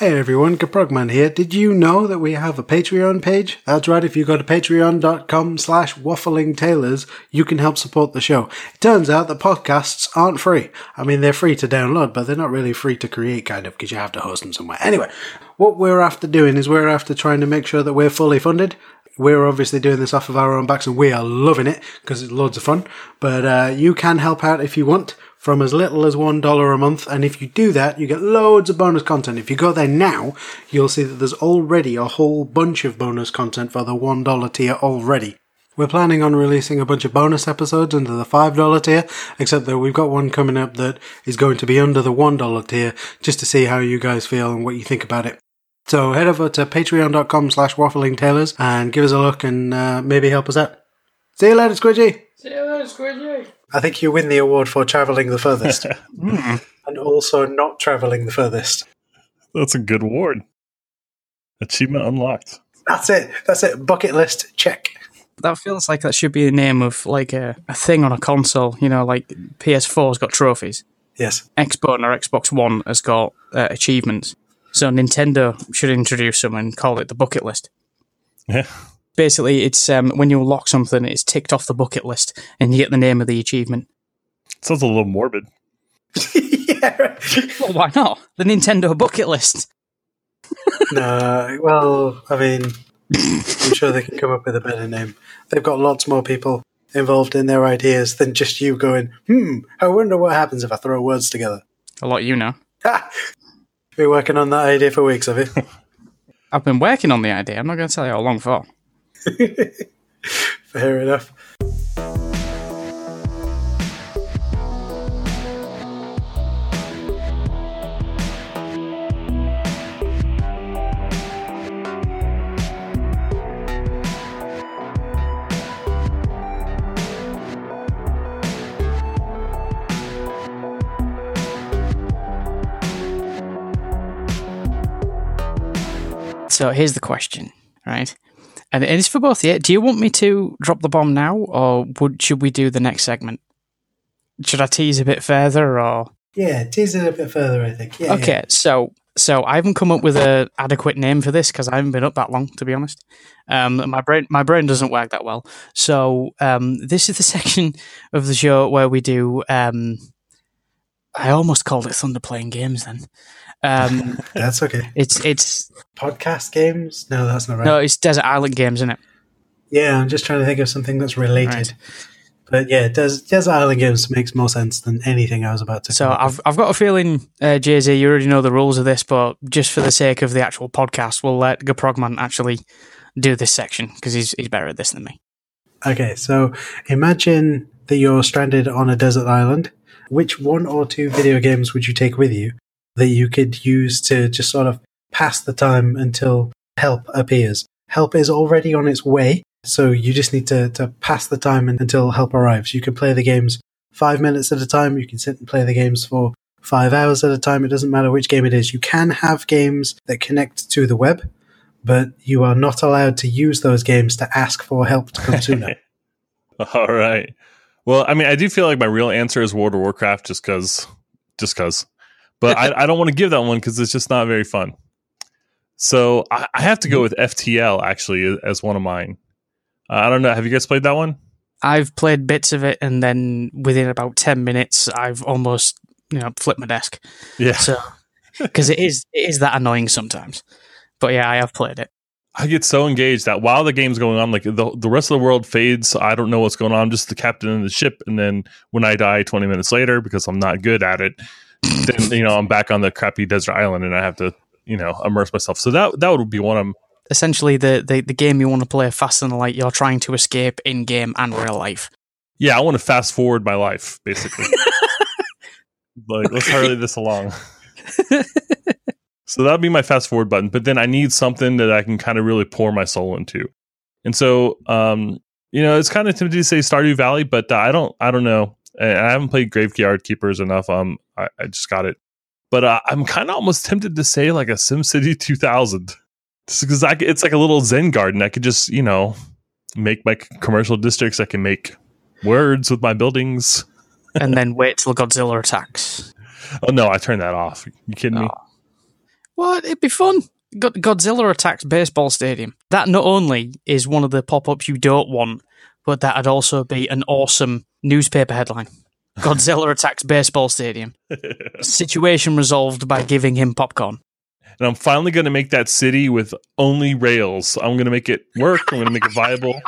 Hey everyone, Gaprogman here. Did you know that we have a Patreon page? That's right, if you go to patreon.com slash wafflingtaylors, you can help support the show. It turns out that podcasts aren't free. I mean, they're free to download, but they're not really free to create, kind of, because you have to host them somewhere. Anyway, what we're after doing is we're after trying to make sure that we're fully funded. We're obviously doing this off of our own backs and we are loving it because it's loads of fun. But uh, you can help out if you want from as little as $1 a month. And if you do that, you get loads of bonus content. If you go there now, you'll see that there's already a whole bunch of bonus content for the $1 tier already. We're planning on releasing a bunch of bonus episodes under the $5 tier, except that we've got one coming up that is going to be under the $1 tier, just to see how you guys feel and what you think about it. So head over to patreon.com slash wafflingtaylors and give us a look and uh, maybe help us out. See you later, Squidgy! See you later, Squidgy! I think you win the award for travelling the furthest. and also not travelling the furthest. That's a good award. Achievement unlocked. That's it. That's it. Bucket list check. That feels like that should be the name of like a, a thing on a console. You know, like PS4's got trophies. Yes. Xbox or Xbox One has got uh, achievements. So Nintendo should introduce them and call it the bucket list. Yeah. Basically, it's um, when you unlock something, it's ticked off the bucket list, and you get the name of the achievement. Sounds a little morbid. yeah. Well, why not? The Nintendo bucket list. no, well, I mean, I'm sure they can come up with a better name. They've got lots more people involved in their ideas than just you going, hmm, I wonder what happens if I throw words together. A lot you know. Ha! Been working on that idea for weeks, have you? I've been working on the idea. I'm not going to tell you how long for. Fair enough. So here's the question, right? And it's for both. Yeah. Do you want me to drop the bomb now, or would should we do the next segment? Should I tease a bit further, or Yeah, tease it a bit further, I think. Yeah, okay? yeah. So so I haven't come up with a adequate name for this because I haven't been up that long, to be honest. Um, my brain my brain doesn't work that well. So um, this is the section of the show where we do. Um, I almost called it Thunder playing games. Then um, That's okay. it's it's Podcast games? No, that's not right. no, it's Desert Island games, isn't it? Yeah, I'm just trying to think of something that's related. Right. But yeah, Des- Desert Island Games makes more sense than anything I was about to So I've I've got a feeling, uh, Jay Z, you already know the rules of this, but just for the sake of the actual podcast, we'll let Gaprogman actually do this section because he's he's better at this than me. Okay, so imagine that you're stranded on a desert island. Which one or two video games would you take with you that you could use to just sort of pass the time until help appears? Help is already on its way, so you just need to, to pass the time until help arrives. You can play the games five minutes at a time. You can sit and play the games for five hours at a time. It doesn't matter which game it is. You can have games that connect to the web, but you are not allowed to use those games to ask for help to come sooner. All right. Well, I mean, I do feel like my real answer is World of Warcraft just because, just because. But I, I don't want to give that one because it's just not very fun. So I, I have to go with FTL actually as one of mine. Uh, I don't know. Have you guys played that one? I've played bits of it, and then within about ten minutes, I've almost you know flipped my desk. Yeah. So because it is it is that annoying sometimes. But yeah, I have played it. I get so engaged that while the game's going on, like the, the rest of the world fades. I don't know what's going on. I'm just the captain of the ship. And then when I die 20 minutes later, because I'm not good at it, then, you know, I'm back on the crappy desert island and I have to, you know, immerse myself. So that, that would be one of them. Essentially, the, the, the game you want to play fast and light, you're trying to escape in game and real life. Yeah. I want to fast forward my life, basically. like, let's hurry this along. So that would be my fast forward button. But then I need something that I can kind of really pour my soul into. And so, um, you know, it's kind of tempting to say Stardew Valley, but uh, I don't, I don't know. And I haven't played Graveyard Keepers enough. Um, I, I just got it, but uh, I'm kind of almost tempted to say like a SimCity 2000, just because it's like a little Zen garden. I could just, you know, make my commercial districts. I can make words with my buildings. and then wait till Godzilla attacks. Oh no, I turned that off. You kidding me? Oh. What? It'd be fun. God- Godzilla attacks baseball stadium. That not only is one of the pop-ups you don't want, but that'd also be an awesome newspaper headline. Godzilla attacks baseball stadium. Situation resolved by giving him popcorn. and I'm finally going to make that city with only rails. I'm going to make it work. I'm going to make it viable.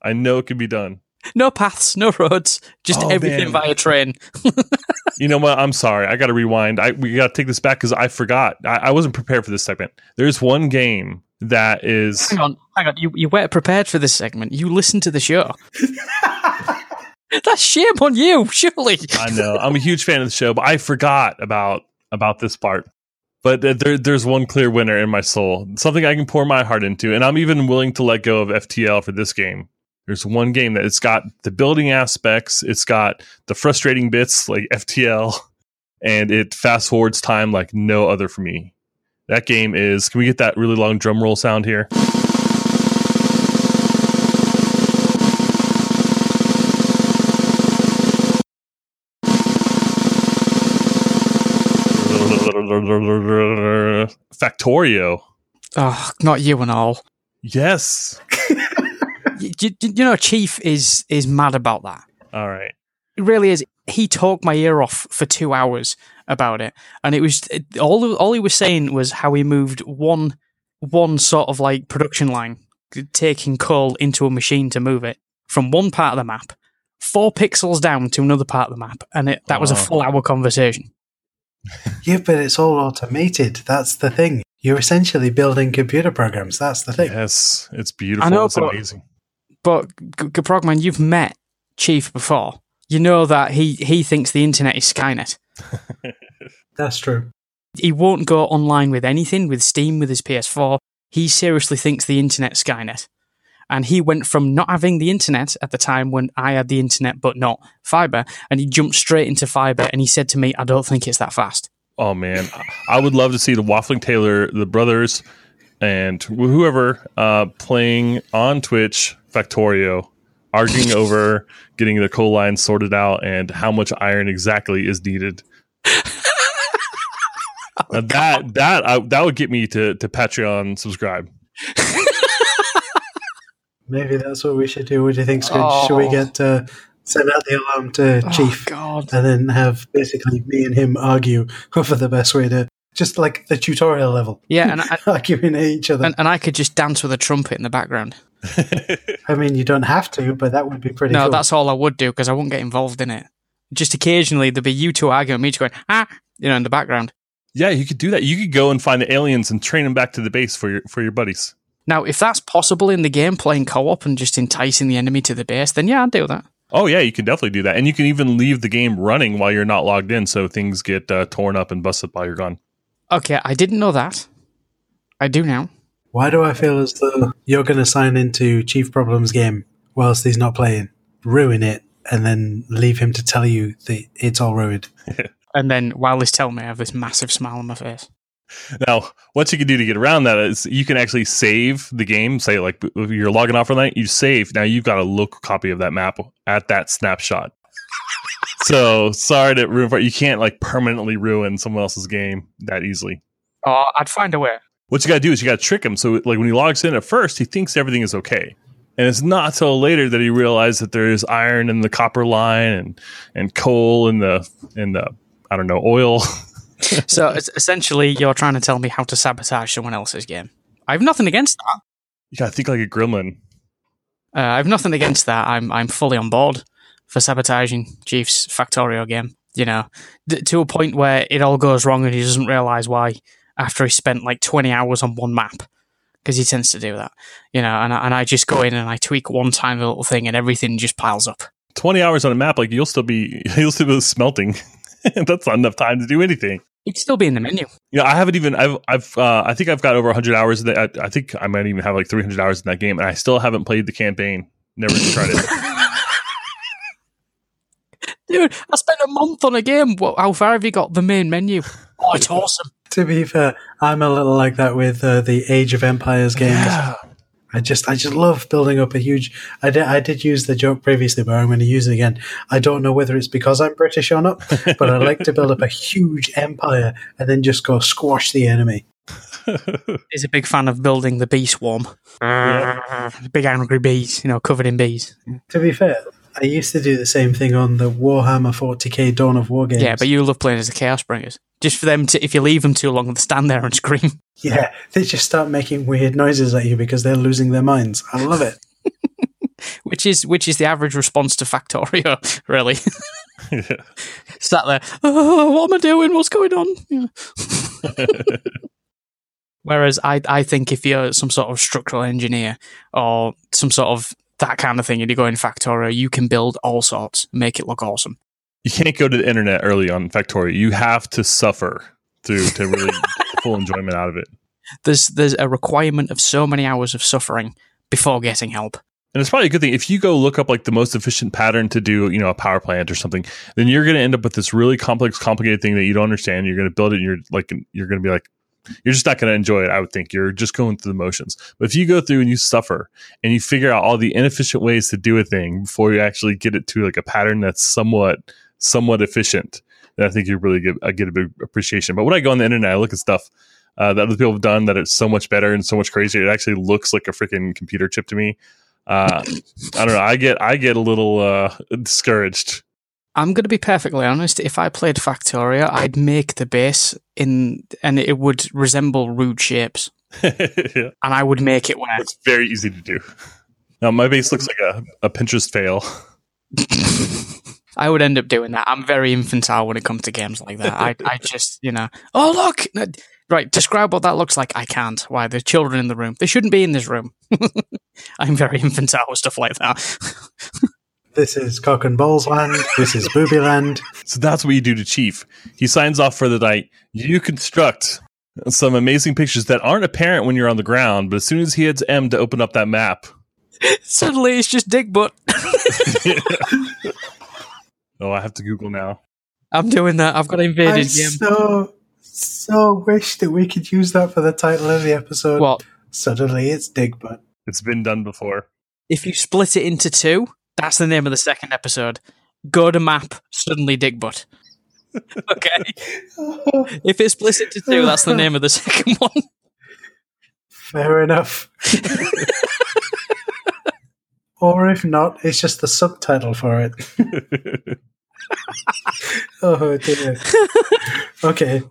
I know it can be done. No paths, no roads, just Oh, everything man. via train. You know what? I'm sorry. I got to rewind. I we got to take this back because I forgot. I, I wasn't prepared for this segment. There's one game that is. Hang on, hang on. You you weren't prepared for this segment. You listened to the show. That's shame on you, surely. I know. I'm a huge fan of the show, but I forgot about about this part. But there, there's one clear winner in my soul. Something I can pour my heart into, and I'm even willing to let go of FTL for this game. There's one game that it's got the building aspects, it's got the frustrating bits like FTL, and it fast forwards time like no other for me. That game is. Can we get that really long drum roll sound here? Factorio. Oh, not you and all. Yes. You, you, you know, Chief is is mad about that. All right. It really is. He talked my ear off for two hours about it, and it was it, all. All he was saying was how he moved one one sort of like production line, taking coal into a machine to move it from one part of the map, four pixels down to another part of the map, and it, that was a Oh. full hour conversation. Yeah, but it's all automated. That's the thing. You're essentially building computer programs. That's the thing. Yes, it's beautiful. I know, it's but- amazing. But G- G- you've met Chief before. You know that he he thinks the internet is Skynet. That's true. he won't go online with anything with Steam with his PS4. He seriously thinks the internet's Skynet. And he went from not having the internet at the time when I had the internet but not fiber, and he jumped straight into fiber and he said to me, I don't think it's that fast. Oh man, I would love to see the Waffling Taylor, the brothers, and whoever uh, playing on Twitch Factorio, arguing over getting the coal line sorted out and how much iron exactly is needed. Now that that I, that would get me to to Patreon subscribe. Maybe that's what we should do. What do you think, Scrooge? Should we Oh. get uh, send out the alarm to Chief Oh, God. and then have basically me and him argue over the best way to just like the tutorial level, Yeah, and I, arguing at each other. and, and I could just dance with a trumpet in the background. I mean, you don't have to, but that would be pretty. No, cool. that's all I would do because I wouldn't get involved in it. Just occasionally there'd be you two arguing, me just going, ah, you know, in the background. Yeah, you could do that. You could go and find the aliens and train them back to the base for your for your buddies. Now, if that's possible in the game, playing co-op and just enticing the enemy to the base, then yeah, I'd do that. Oh yeah, you can definitely do that, and you can even leave the game running while you're not logged in, so things get uh, torn up and busted while you're gone. Okay, I didn't know that. I do now. Why do I feel as though you're going to sign into Chief Problem's game whilst he's not playing, ruin it, and then leave him to tell you that it's all ruined? And then while he's telling me, I have this massive smile on my face. Now, what you can do to get around that is you can actually save the game. Say, like if you're logging off for the night, you save. Now you've got a local copy of that map at that snapshot. so sorry to ruin for you. Can't like permanently ruin someone else's game that easily. Oh, I'd find a way. What you got to do is you got to trick him. So like when he logs in at first, he thinks everything is okay. And it's not till later that he realizes that there is iron in the copper line and, and coal in the in the I don't know oil. So it's essentially, you're trying to tell me how to sabotage someone else's game. I have nothing against that. you got to think like a gremlin. Uh, I have nothing against that. I'm I'm fully on board for sabotaging Chief's Factorio game. You know, d- to a point where it all goes wrong and he doesn't realize why after he spent like 20 hours on one map because he tends to do that. You know, and I, and I just go in and I tweak one tiny little thing and everything just piles up. 20 hours on a map, like you'll still be you'll still be smelting. That's not enough time to do anything. It'd still be in the menu. Yeah, I haven't even I've I've uh, I think I've got over 100 hours in that. I, I think I might even have like 300 hours in that game, and I still haven't played the campaign. Never tried it. Dude, I spent a month on a game. What, how far have you got? The main menu. Oh, it's awesome. To be fair, I'm a little like that with uh, the Age of Empires games. I just, I just love building up a huge. I did, I did use the joke previously, but I'm going to use it again. I don't know whether it's because I'm British or not, but I like to build up a huge empire and then just go squash the enemy. is a big fan of building the bee swarm. Big angry bees, you know, covered in bees. To be fair, I used to do the same thing on the Warhammer 40k Dawn of War games. Yeah, but you love playing as the Chaos Bringers. Just for them to, if you leave them too long, they stand there and scream. Yeah, they just start making weird noises at you because they're losing their minds. I love it. which is which is the average response to Factorio, really. Yeah. Sat there, oh, what am I doing? What's going on? Yeah. Whereas I, I think if you're some sort of structural engineer or some sort of that kind of thing, and you go in Factorio, you can build all sorts, make it look awesome. you can't go to the internet early on Factorio. You have to suffer through to really get full enjoyment out of it. There's there's a requirement of so many hours of suffering before getting help. And it's probably a good thing if you go look up like the most efficient pattern to do, you know, a power plant or something. Then you're going to end up with this really complex, complicated thing that you don't understand. You're going to build it, and you're like, you're going to be like, you're just not going to enjoy it. I would think you're just going through the motions. But if you go through and you suffer and you figure out all the inefficient ways to do a thing before you actually get it to like a pattern that's somewhat, somewhat efficient, then I think you really get, I get a big appreciation. But when I go on the internet, I look at stuff. Uh, that other people have done that it's so much better and so much crazier. It actually looks like a freaking computer chip to me uh, I don't know. I get I get a little uh, discouraged. I'm going to be perfectly honest. If I played Factorio, I'd make the base in, and it would resemble rude shapes, yeah. and I would make it where It's very easy to do. Now my base looks like a, a Pinterest fail. I would end up doing that. I'm very infantile when it comes to games like that. I, I just, you know, oh look, right. Describe what that looks like. I can't. Why? There's children in the room. They shouldn't be in this room. I'm very infantile with stuff like that. This is cock and balls land. This is booby land. So that's what you do to Chief. He signs off for the night. You construct some amazing pictures that aren't apparent when you're on the ground, but as soon as he hits M to open up that map, Suddenly, it's just dick butt. oh, I have to Google now. I'm doing that. I've got I invaded gym. so so wish that we could use that for the title of the episode. What? Suddenly it's dig butt. It's been done before. If you split it into two, that's the name of the second episode. Go to map, suddenly dig butt. okay. If it splits into two, that's the name of the second one. Fair enough. or if not, it's just the subtitle for it. oh dear. okay.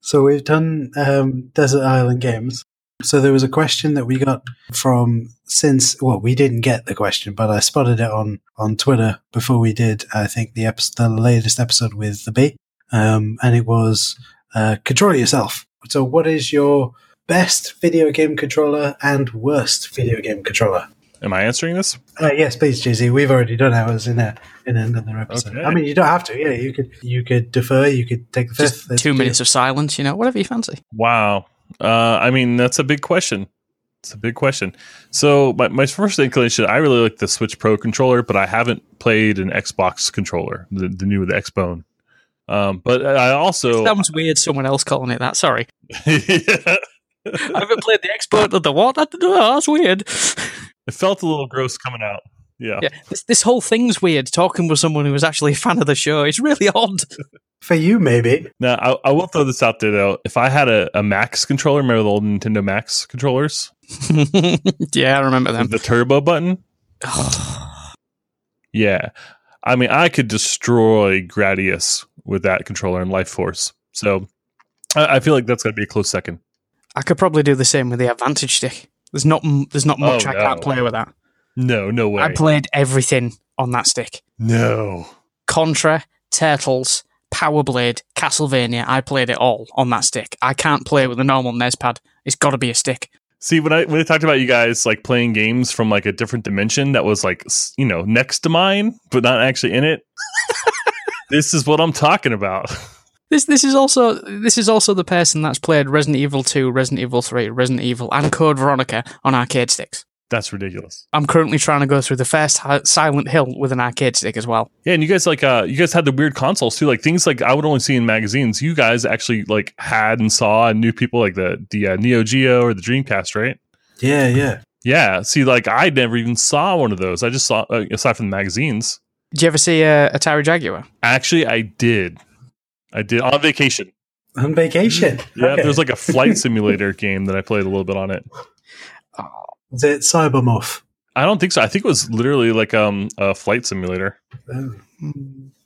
So we've done um, Desert Island Games. So there was a question that we got from since well we didn't get the question, but I spotted it on on Twitter before we did I think the episode, the latest episode with the bee, um, and it was uh, control yourself. So what is your best video game controller and worst video game controller? Am I answering this? Uh, yes, please, JZ. We've already done ours in a in another episode. Okay. I mean, you don't have to. Yeah, you could you could defer. You could take the fifth. Just two minutes of silence, you know, whatever you fancy. Wow. Uh, I mean, that's a big question. It's a big question. So my, my first inclination, I really like the Switch Pro controller, but I haven't played an Xbox controller, the, the new the Xbone. Um, but I also Sounds weird. Someone else calling it that. Sorry, Yeah. I haven't played the expert of the what? That, oh, that's weird. it felt a little gross coming out. Yeah. Yeah, this, this whole thing's weird. Talking with someone who was actually a fan of the show, it's really odd. for you, maybe. Now I, I will throw this out there though. If I had a, a Max controller, remember the old Nintendo Max controllers, yeah, I remember them. the turbo button? Yeah. I mean, I could destroy Gradius with that controller and Life Force. So I, I feel like that's going to be a close second. I could probably do the same with the Advantage stick. There's not there's not much Oh, I can't play with that. No, no way. I played everything on that stick. no. Contra, Turtles, Power Blade, Castlevania. I played it all on that stick. I can't play it with a normal NES pad. It's got to be a stick. See, when I when I talked about you guys like playing games from like a different dimension that was like you know next to mine, but not actually in it. this is what I'm talking about. This this is also this is also the person that's played Resident Evil 2, Resident Evil 3, Resident Evil, and Code Veronica on arcade sticks. That's ridiculous. I'm currently trying to go through the first Silent Hill with an arcade stick as well. Yeah, and you guys like uh you guys had the weird consoles too, like things like I would only see in magazines. You guys actually like had and saw and knew people like the the uh, Neo Geo or the Dreamcast, right? Yeah, yeah. Yeah. See, like I never even saw one of those. I just saw uh, aside from the magazines. Did you ever see uh, Atari Jaguar? Actually, I did. I did on vacation. On vacation. Yeah, Okay. there's like a flight simulator game that I played a little bit on it. Is it Cybermorph? I don't think so. I think it was literally like um a flight simulator. Oh.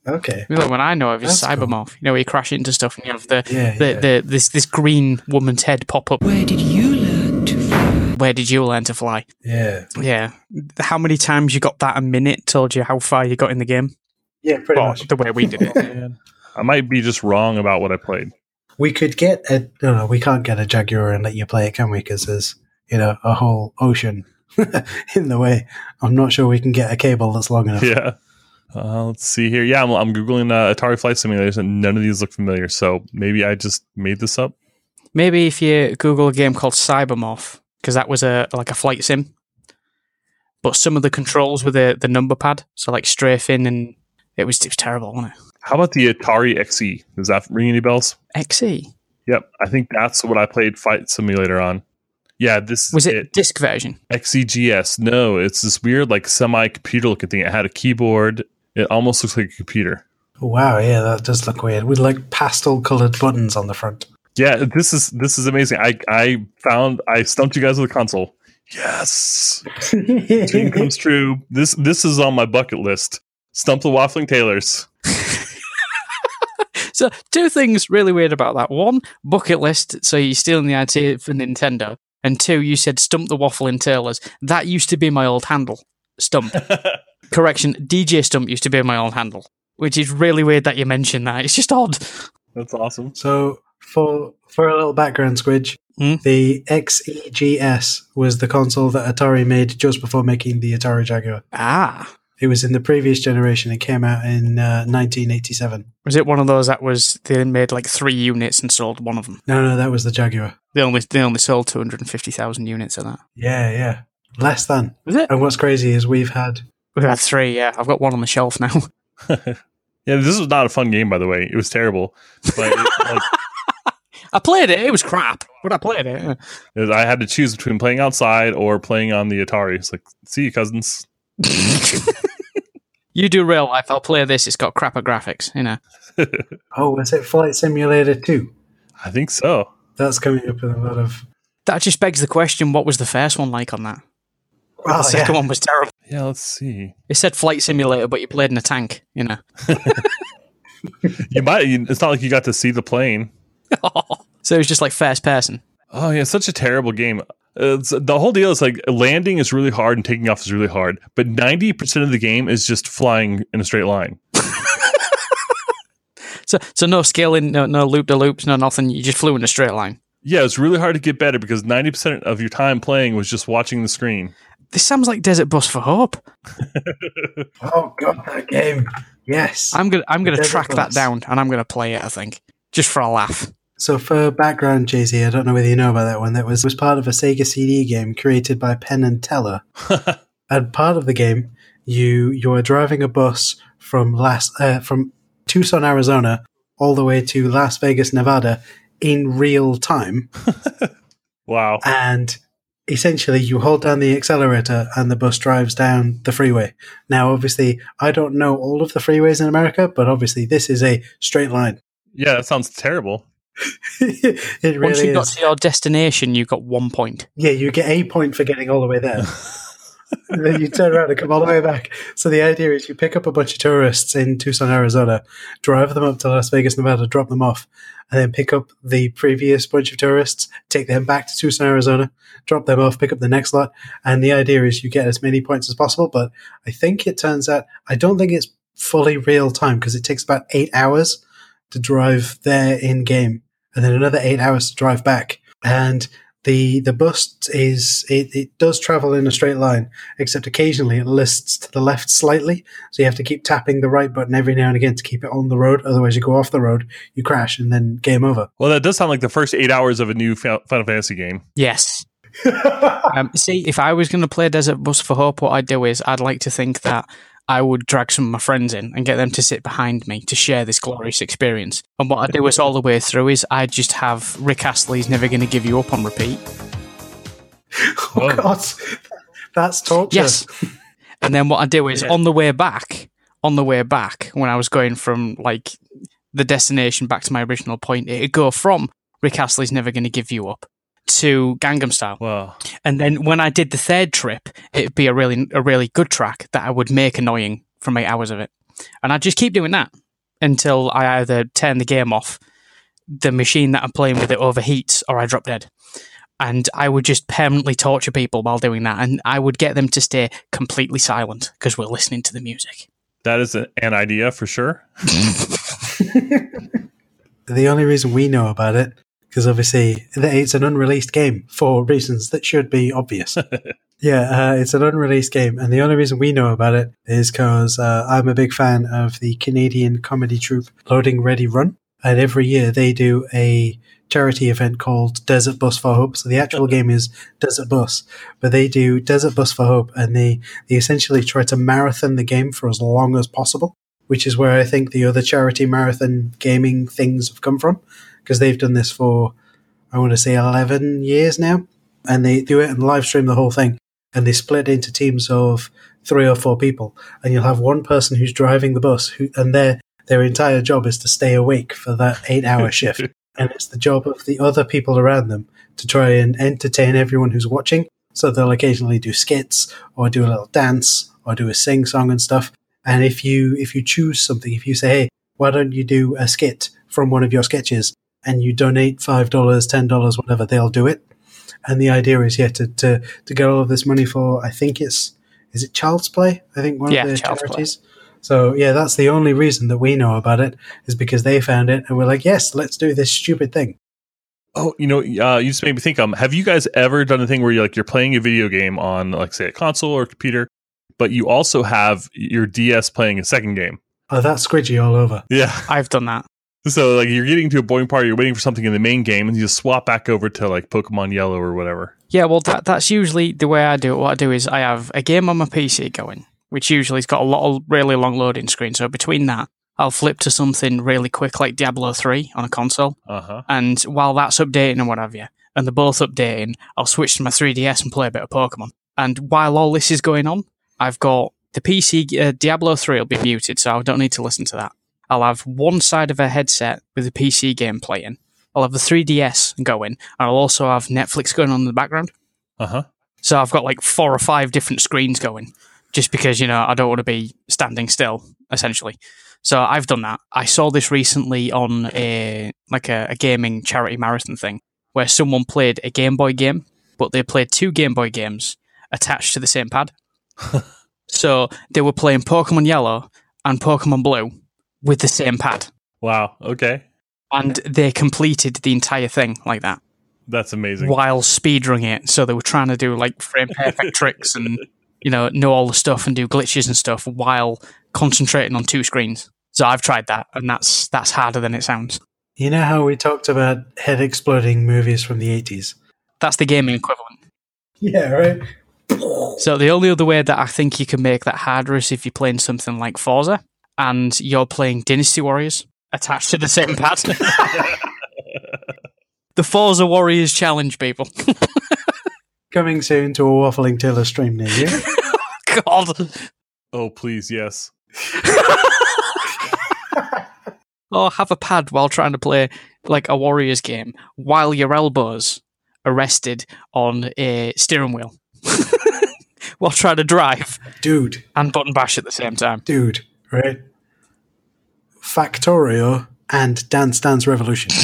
Okay. The only one I know of is That's cool. You know, where you crash into stuff and you have the, Yeah, the, yeah. the this this green woman's head pop up. Where did you learn to fly? Where did you learn to fly? Yeah. Yeah. How many times you got that a minute told you how far you got in the game? Yeah, pretty Well, much. the way we did it. I might be just wrong about what I played. We could get a no, no, we can't get a Jaguar and let you play it, can we? Because there's you know a whole ocean in the way. I'm not sure we can get a cable that's long enough. Yeah. Uh, let's see here. Yeah, I'm, I'm googling uh, Atari flight simulators, and none of these look familiar. So maybe I just made this up. Maybe if you Google a game called Cybermorph, because that was a like a flight sim. But some of the controls were the, the number pad, so like strafing, and it was, it was terrible, wasn't it? How about the Atari XE? Does that ring any bells? XE Yep, I think that's what I played Flight Simulator on. Yeah, this was is it, disc version? XEGS. No, it's this weird like semi-computer looking thing. It had a keyboard. It almost looks like a computer. Wow, yeah, that does look weird. With like pastel coloured buttons on the front. Yeah, this is this is amazing. I I found I stumped you guys with a console. Yes, dream comes true. This this is on my bucket list. Stump the waffling Taylors. So two things really weird about that. One, bucket list, so you're stealing the idea for Nintendo. And two, you said stump the waffle in tailors. That used to be my old handle. Stump. Correction, DJ Stump used to be my old handle. Which is really weird that you mentioned that. It's just odd. That's awesome. So for for a little background squidge, Hmm? the XEGS was the console that Atari made just before making the Atari Jaguar. Ah. It was in the previous generation. It came out in uh, 1987. Was it one of those that was they made like three units and sold one of them? No, no, that was the Jaguar. They only they only sold two hundred and fifty thousand units of that. Yeah, yeah. Less than. Was it? And what's crazy is we've had We've had three. Yeah, I've got one on the shelf now. Yeah, this was not a fun game, by the way. It was terrible. But it, like, I played it. It was crap, but I played it. I had to choose between playing outside or playing on the Atari. It's like, see you, cousins. You do real life. I'll play this. It's got crapper graphics. You know. oh, was it Flight Simulator 2? I think so. That's coming up in a lot of That just begs the question: What was the first one like on that? well, the second yeah. one was terrible. Yeah, let's see. It said flight simulator, but you played in a tank. You know. You might. You, it's not like you got to see the plane. so it was just like first person. Oh yeah, such a terrible game. It's, the whole deal is like landing is really hard and taking off is really hard, but ninety percent of the game is just flying in a straight line. So so no scaling, no no loop to loops, no nothing. You just flew in a straight line. Yeah, it's really hard to get better because ninety percent of your time playing was just watching the screen. This sounds like Desert Bus for Hope. Oh god, that game. Yes. I'm gonna I'm gonna Desert track that down and I'm gonna play it. I think just for a laugh. So for background, Jay Z, I don't know whether you know about that one. That was was part of a Sega CD game created by Penn and Teller. and part of the game, you you are driving a bus from Las uh, from Tucson, Arizona, all the way to Las Vegas, Nevada, in real time. Wow. and essentially you hold down the accelerator and the bus drives down the freeway. Now, obviously, I don't know all of the freeways in America, but obviously this is a straight line. Yeah, that sounds terrible. it really Once you is. got to your destination, you've got one point. yeah, you get a point for getting all the way there. then you turn around and come all the way back. So the idea is you pick up a bunch of tourists in Tucson, Arizona, drive them up to Las Vegas, Nevada, drop them off, and then pick up the previous bunch of tourists, take them back to Tucson, Arizona, drop them off, pick up the next lot. And the idea is you get as many points as possible. But I think it turns out, I don't think it's fully real time because it takes about eight hours to drive there in game and then another eight hours to drive back. And the the bus is it, it does travel in a straight line, except occasionally it lists to the left slightly. So you have to keep tapping the right button every now and again to keep it on the road. Otherwise, you go off the road, you crash, and then game over. Well, that does sound like the first eight hours of a new Final Fantasy game. Yes. Um, see, if I was going to play Desert Bus for Hope, what I'd do is I'd like to think that I would drag some of my friends in and get them to sit behind me to share this glorious experience. And what I'd do is all the way through is I'd just have Rick Astley's Never Gonna Give You Up on repeat. oh. God, that's torture. Yes. And then what I do is Yeah. on the way back, on the way back, when I was going from like the destination back to my original point. It'd go from Rick Astley's Never Gonna Give You Up to Gangnam Style. Wow. And then when I did the third trip, it'd be a really a really good track that I would make annoying from eight hours of it. And I'd just keep doing that until I either turn the game off, the machine that I'm playing with it overheats, or I drop dead. And I would just permanently torture people while doing that. And I would get them to stay completely silent because we're listening to the music. That is a- an idea for sure. The only reason we know about it, because obviously it's an unreleased game for reasons that should be obvious. yeah, uh, it's an unreleased game, and the only reason we know about it is because uh, I'm a big fan of the Canadian comedy troupe Loading Ready Run, and every year they do a charity event called Desert Bus for Hope. So the actual game is Desert Bus, but they do Desert Bus for Hope, and they they essentially try to marathon the game for as long as possible which is where I think the other charity marathon gaming things have come from, because they've done this for, I want to say, 11 years now. And they do it and live stream the whole thing. And they split into teams of three or four people. And you'll have one person who's driving the bus, who, and their, their entire job is to stay awake for that eight hour shift. And it's the job of the other people around them to try and entertain everyone who's watching. So they'll occasionally do skits or do a little dance or do a sing song and stuff. And if you if you choose something, if you say, "Hey, why don't you do a skit from one of your sketches?" And you donate five dollars, ten dollars, whatever, they'll do it. And the idea is, yeah, to, to to get all of this money for, I think it's is it Child's Play? I think one Yeah, of the Child's Play. charities. So yeah, that's the only reason that we know about it is because they found it and we're like, yes, let's do this stupid thing. Oh, you know, uh, you just made me think. Um, have you guys ever done a thing where you're like you're playing a video game on, like, say, a console or a computer, but you also have your DS playing a second game? Oh, that's squidgy all over. Yeah. I've done that. So like you're getting to a boring part, you're waiting for something in the main game, and you just swap back over to like Pokemon Yellow or whatever. Yeah, well, that that's usually the way I do it. What I do is I have a game on my PC going, which usually has got a lot of really long loading screen. So between that, I'll flip to something really quick like Diablo 3 on a console. Uh huh. And while that's updating and what have you, and they're both updating, I'll switch to my 3DS and play a bit of Pokemon. And while all this is going on, I've got the PC, uh, Diablo 3 will be muted, so I don't need to listen to that. I'll have one side of a headset with a PC game playing. I'll have the 3DS going, and I'll also have Netflix going on in the background. Uh huh. So I've got like four or five different screens going, just because you know I don't want to be standing still, essentially. So I've done that. I saw this recently on a like a, a gaming charity marathon thing where someone played a Game Boy game, but they played two Game Boy games attached to the same pad. so they were playing Pokemon Yellow and Pokemon Blue with the same pad, Wow. Okay. and they completed the entire thing like that That's amazing. while speedrunning it. So they were trying to do like frame perfect tricks and you know know all the stuff and do glitches and stuff while concentrating on two screens. So I've tried that, and that's that's harder than it sounds. You know how we talked about head exploding movies from the 80s? That's the gaming equivalent. Yeah, right. So the only other way that I think you can make that harder is if you're playing something like Forza and you're playing Dynasty Warriors attached to the same pad. the Forza Warriors challenge, people. Coming soon to a Waffling Taylor stream near you. God. oh please, yes. or have a pad while trying to play like a Warriors game while your elbows are rested on a steering wheel while trying to drive dude, and button bash at the same time. dude, right? Factorio and Dance Dance Revolution.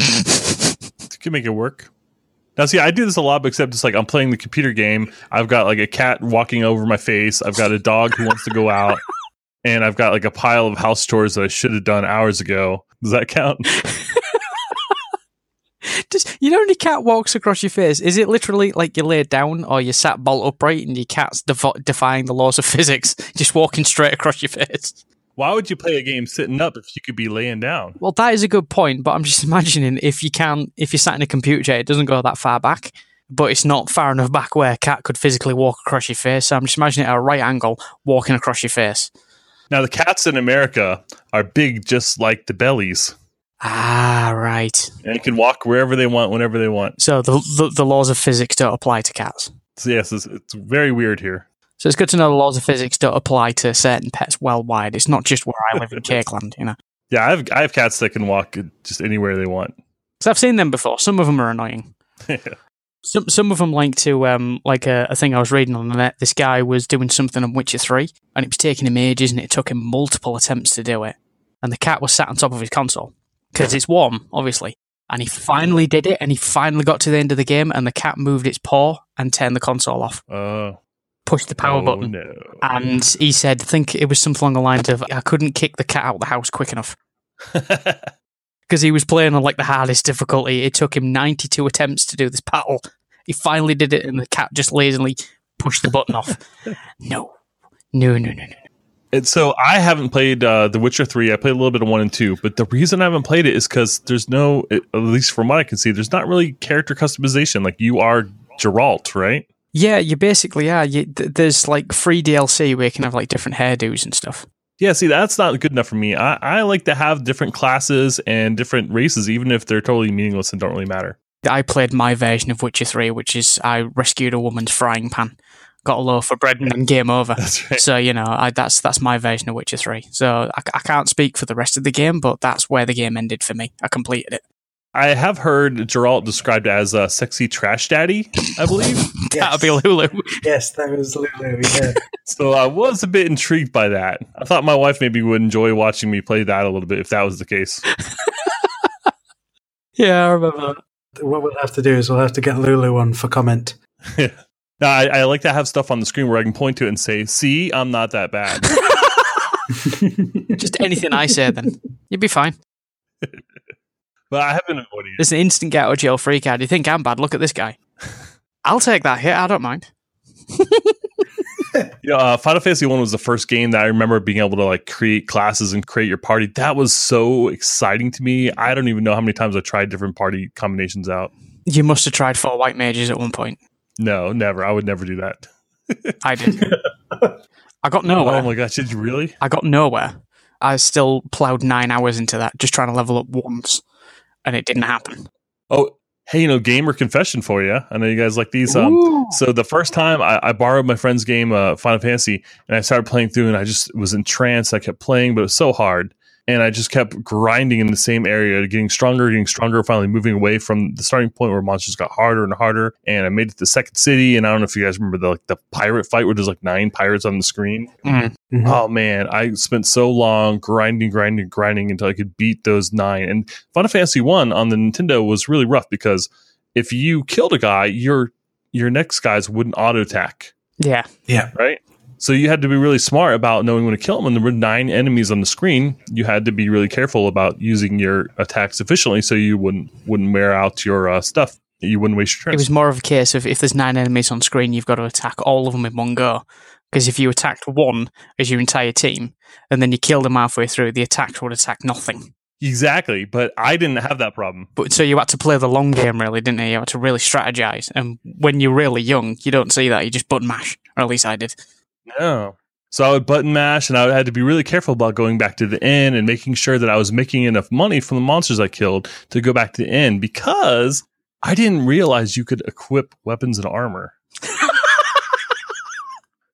You can make it work. Now, see, I do this a lot, except it's like I'm playing the computer game. I've got like a cat walking over my face. I've got a dog who wants to go out, and I've got like a pile of house chores that I should have done hours ago. Does that count? Just you know when your cat walks across your face, is it literally like you lay down or you sat bolt upright and your cat's defi- defying the laws of physics, just walking straight across your face? Why would you play a game sitting up if you could be laying down? Well, that is a good point, but I'm just imagining if you can, if you're sat in a computer chair, it doesn't go that far back, but it's not far enough back where a cat could physically walk across your face. So I'm just imagining it at a right angle, walking across your face. Now, the cats in America are big, just like the bellies, Ah, right. and can walk wherever they want, whenever they want. So the, the the laws of physics don't apply to cats. So yes, it's, it's very weird here. So it's good to know the laws of physics don't apply to certain pets worldwide. It's not just where I live in Cakeland, you know. Yeah, I have I have cats that can walk just anywhere they want. Because I've seen them before. Some of them are annoying. Some some of them like to um like a, a thing I was reading on the net. This guy was doing something on Witcher three, and it was taking him ages, and it took him multiple attempts to do it. And the cat was sat on top of his console because it's warm, obviously. And he finally did it, and he finally got to the end of the game, and the cat moved its paw and turned the console off, Oh, pushed the power oh, button, no. and he said, I think it was something along the lines of, I couldn't kick the cat out of the house quick enough. Because he was playing on like the hardest difficulty. It took him 92 attempts to do this battle. He finally did it, and the cat just lazily pushed the button off. No. No, no, no, no. And so I haven't played uh, The Witcher Three. I played a little bit of one and two, but the reason I haven't played it is because there's no, at least from what I can see, there's not really character customization. Like you are Geralt, right? Yeah, you basically are. You, th- there's like free DLC where you can have like different hairdos and stuff. Yeah, see, that's not good enough for me. I, I like to have different classes and different races, even if they're totally meaningless and don't really matter. I played my version of Witcher 3, which is I rescued a woman's frying pan, got a loaf of bread, and then game over. Right. So you know, I, that's that's my version of Witcher Three. So I, I can't speak for the rest of the game, but that's where the game ended for me. I completed it. I have heard Geralt described as a sexy trash daddy, I believe. That'll be Lulu. Yes, that was Lulu. Yeah. so I was a bit intrigued by that. I thought my wife maybe would enjoy watching me play that a little bit if that was the case. Yeah, I remember that. what we'll have to do is we'll have to get Lulu on for comment. Now, I, I like to have stuff on the screen where I can point to it and say, "See, I'm not that bad." Just anything I say, then you'd be fine. But I have been avoiding it. There's an instant get out of jail free card. You think I'm bad? Look at this guy. I'll take that hit. I don't mind. Yeah, uh, Final Fantasy One was the first game that I remember being able to like create classes and create your party. That was so exciting to me. I don't even know how many times I tried different party combinations out. You must have tried four white mages at one point. No, never. I would never do that. I did. I got nowhere. Oh my gosh, did you really? I got nowhere. I still plowed nine hours into that, just trying to level up once, and it didn't happen. Oh, hey, you know, gamer confession for you. I know you guys like these. Um, so the first time I, I borrowed my friend's game, uh, Final Fantasy, and I started playing through, and I just was entranced. I kept playing, but it was so hard, and I just kept grinding in the same area, getting stronger, getting stronger. Finally, moving away from the starting point where monsters got harder and harder, and I made it to the second city. And I don't know if you guys remember the like the pirate fight where there's like nine pirates on the screen. Mm. Mhm. Oh man, I spent so long grinding, grinding, grinding until I could beat those nine. And Final Fantasy One on the Nintendo was really rough because if you killed a guy, your your next guys wouldn't auto attack, Yeah. Yeah. right? So you had to be really smart about knowing when to kill them. When there were nine enemies on the screen, you had to be really careful about using your attacks efficiently, so you wouldn't wouldn't wear out your uh, stuff. You wouldn't waste your turns. It was more of a case of if there's nine enemies on screen, you've got to attack all of them in one go. Because if you attacked one as your entire team, and then you killed them halfway through, the attacks would attack nothing. exactly, but I didn't have that problem. But so you had to play the long game, really, didn't you? You had to really strategize. And when you're really young, you don't see that. You just button mash, or at least I did. No. So I would button mash and I had to be really careful about going back to the inn and making sure that I was making enough money from the monsters I killed to go back to the inn because I didn't realize you could equip weapons and armor.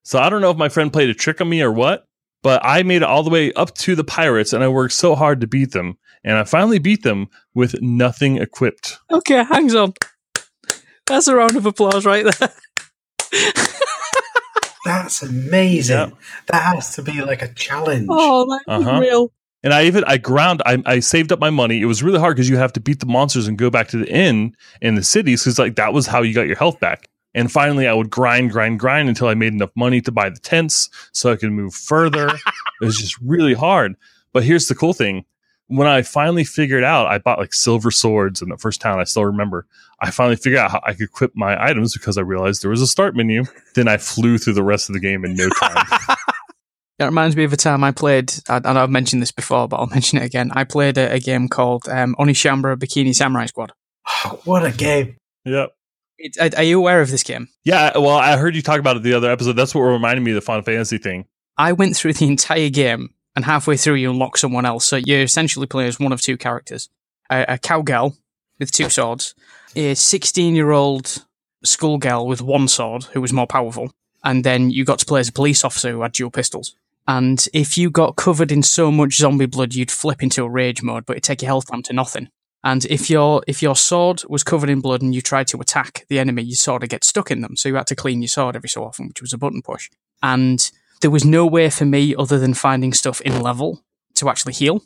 so I don't know if my friend played a trick on me or what, but I made it all the way up to the pirates and I worked so hard to beat them. And I finally beat them with nothing equipped. Okay, hangs on. That's a round of applause right there. That's amazing. Yep. That has to be like a challenge. oh, that's Uh-huh. real. And I even I ground I, I saved up my money. It was really hard because you have to beat the monsters and go back to the inn in the cities because like that was how you got your health back. And finally, I would grind, grind, grind until I made enough money to buy the tents so I could move further. it was just really hard. But here's the cool thing: when I finally figured out, I bought like silver swords in the first town. I still remember. I finally figured out how I could equip my items because I realized there was a start menu. Then I flew through the rest of the game in no time. That reminds me of a time I played, and I've mentioned this before, but I'll mention it again. I played a, a game called um, Onechanbara Bikini Samurai Squad. Oh, what a game. yep. It, are, are you aware of this game? Yeah, well, I heard you talk about it the other episode. That's what reminded me of the Final Fantasy thing. I went through the entire game, and halfway through, you unlock someone else. So you essentially play as one of two characters a, a cowgirl with two swords, a 16 year old schoolgirl with one sword who was more powerful, and then you got to play as a police officer who had dual pistols. And if you got covered in so much zombie blood, you'd flip into a rage mode, but it'd take your health down to nothing. And if your if your sword was covered in blood and you tried to attack the enemy, your sword would get stuck in them. So you had to clean your sword every so often, which was a button push. And there was no way for me other than finding stuff in level to actually heal.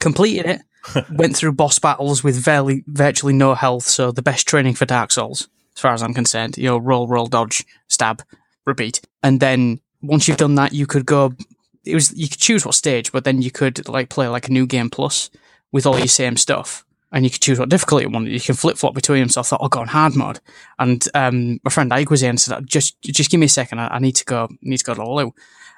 Completed it, went through boss battles with very, virtually no health. So the best training for Dark Souls, as far as I'm concerned. You know, roll, roll, dodge, stab, repeat. And then once you've done that, you could go. It was you could choose what stage, but then you could like play like a new game plus with all your same stuff, and you could choose what difficulty you wanted. You can flip flop between them. So I thought, I'll go on hard mode. And um, my friend Ike was in and said, just just give me a second. I, I need to go. Need to go to the loo.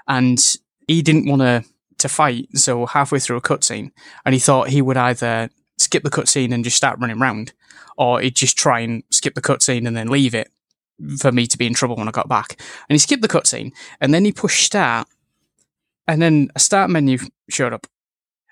And he didn't want to to fight. So halfway through a cutscene, and he thought he would either skip the cutscene and just start running around, or he'd just try and skip the cutscene and then leave it for me to be in trouble when I got back. And he skipped the cutscene, and then he pushed start, and then a start menu showed up.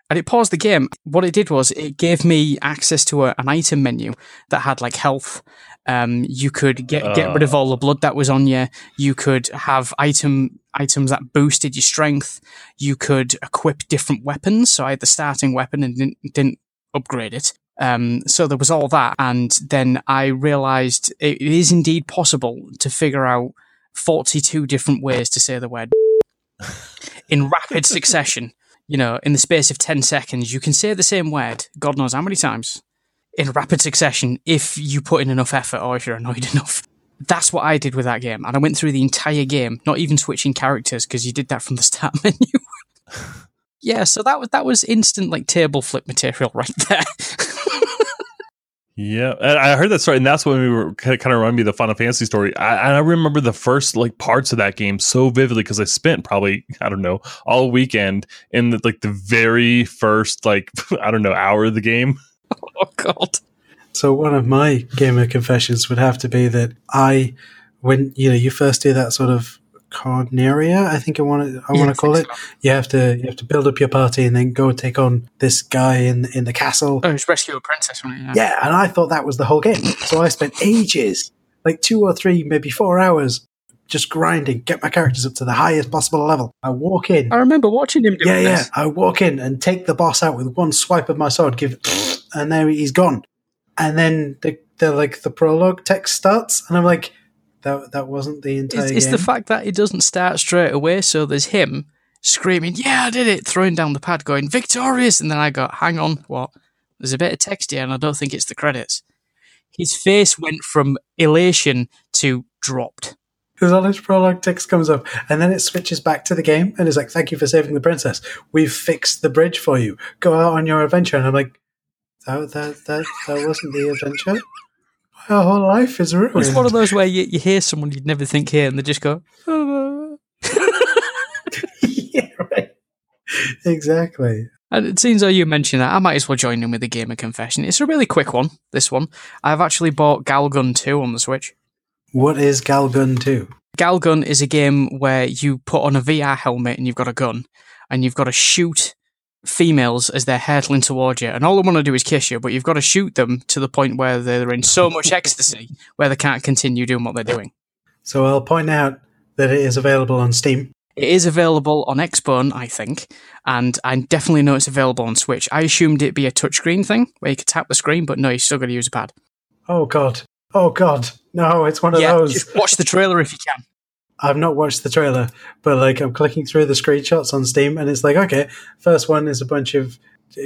And it paused the game. What it did was it gave me access to a, an item menu that had like health. Um, you could get get rid of all the blood that was on you. You could have item items that boosted your strength. You could equip different weapons. So I had the starting weapon and didn't, didn't upgrade it. Um, so there was all that, and then I realised it is indeed possible to figure out forty-two different ways to say the word in rapid succession. You know, in the space of ten seconds, you can say the same word. God knows how many times in rapid succession if you put in enough effort or if you're annoyed enough. That's what I did with that game, and I went through the entire game, not even switching characters because you did that from the start menu. yeah, so that was that was instant like table flip material right there. Yeah, and I heard that story, and that's when we were kind of reminded me of the Final Fantasy story. I, I remember the first like parts of that game so vividly because I spent probably I don't know all weekend in the, like the very first like I don't know hour of the game. oh god. So one of my gamer confessions would have to be that I, when you know you first do that sort of Corneria, I think I want to I Yeah, want to call it. think You have to you have to build up your party and then go take on this guy in in the castle. Oh, it's rescue a princess, it? Yeah. Yeah, and I thought that was the whole game. So I spent ages, like two or three, maybe four hours, just grinding, get my characters up to the highest possible level. I walk in. I remember watching him do Yeah, yeah. this. I walk in and take the boss out with one swipe of my sword, give, and there he's gone. And then the, the like the prologue text starts, and I'm like, that that wasn't the entire It's, it's the fact that it doesn't start straight away. So there's him screaming, "Yeah, I did it!" throwing down the pad, going victorious, and then I got, "Hang on, what?" There's a bit of text here, and I don't think it's the credits. His face went from elation to dropped. Because all this prologue text comes up, and then it switches back to the game, and it's like, "Thank you for saving the princess. We've fixed the bridge for you. Go out on your adventure." And I'm like, "That that that, that wasn't the adventure. My whole life is ruined." It's one of those where you, you hear someone you'd never think here, and they just go, "Oh." yeah, right. Exactly. And it seems though you mentioned that, I might as well join in with the gamer confession. It's a really quick one, this one. I've actually bought Galgun 2 on the Switch. What is Galgun 2? Galgun is a game where you put on a VR helmet and you've got a gun, and you've got to shoot females as they're hurtling towards you. And all they want to do is kiss you, but you've got to shoot them to the point where they're in so much ecstasy where they can't continue doing what they're doing. So I'll point out that it is available on Steam. It is available on Xbone, I think, and I definitely know it's available on Switch. I assumed it'd be a touchscreen thing where you could tap the screen, but no, you still got to use a pad. Oh god. Oh god. No, it's one of yeah, those. just watch the trailer if you can. I've not watched the trailer, but like I'm clicking through the screenshots on Steam and it's like, okay, first one is a bunch of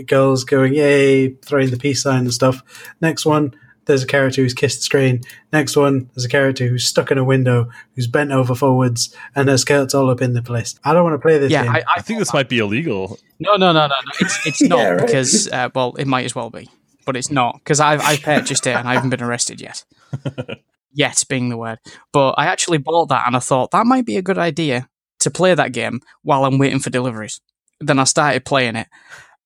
girls going, yay, throwing the peace sign and stuff. Next one, there's a character who's kissed the screen. Next one, there's a character who's stuck in a window, who's bent over forwards, and her skirt's all up in the place. I don't want to play this Yeah, game. I, I think this might be illegal. No, no, no, no, no. It's it's not Yeah, right. because uh, well, it might as well be, but it's not because I've I purchased it and I haven't been arrested yet. yet being the word, but I actually bought that and I thought that might be a good idea to play that game while I'm waiting for deliveries. Then I started playing it,